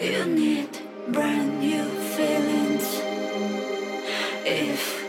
You need brand new feelings. If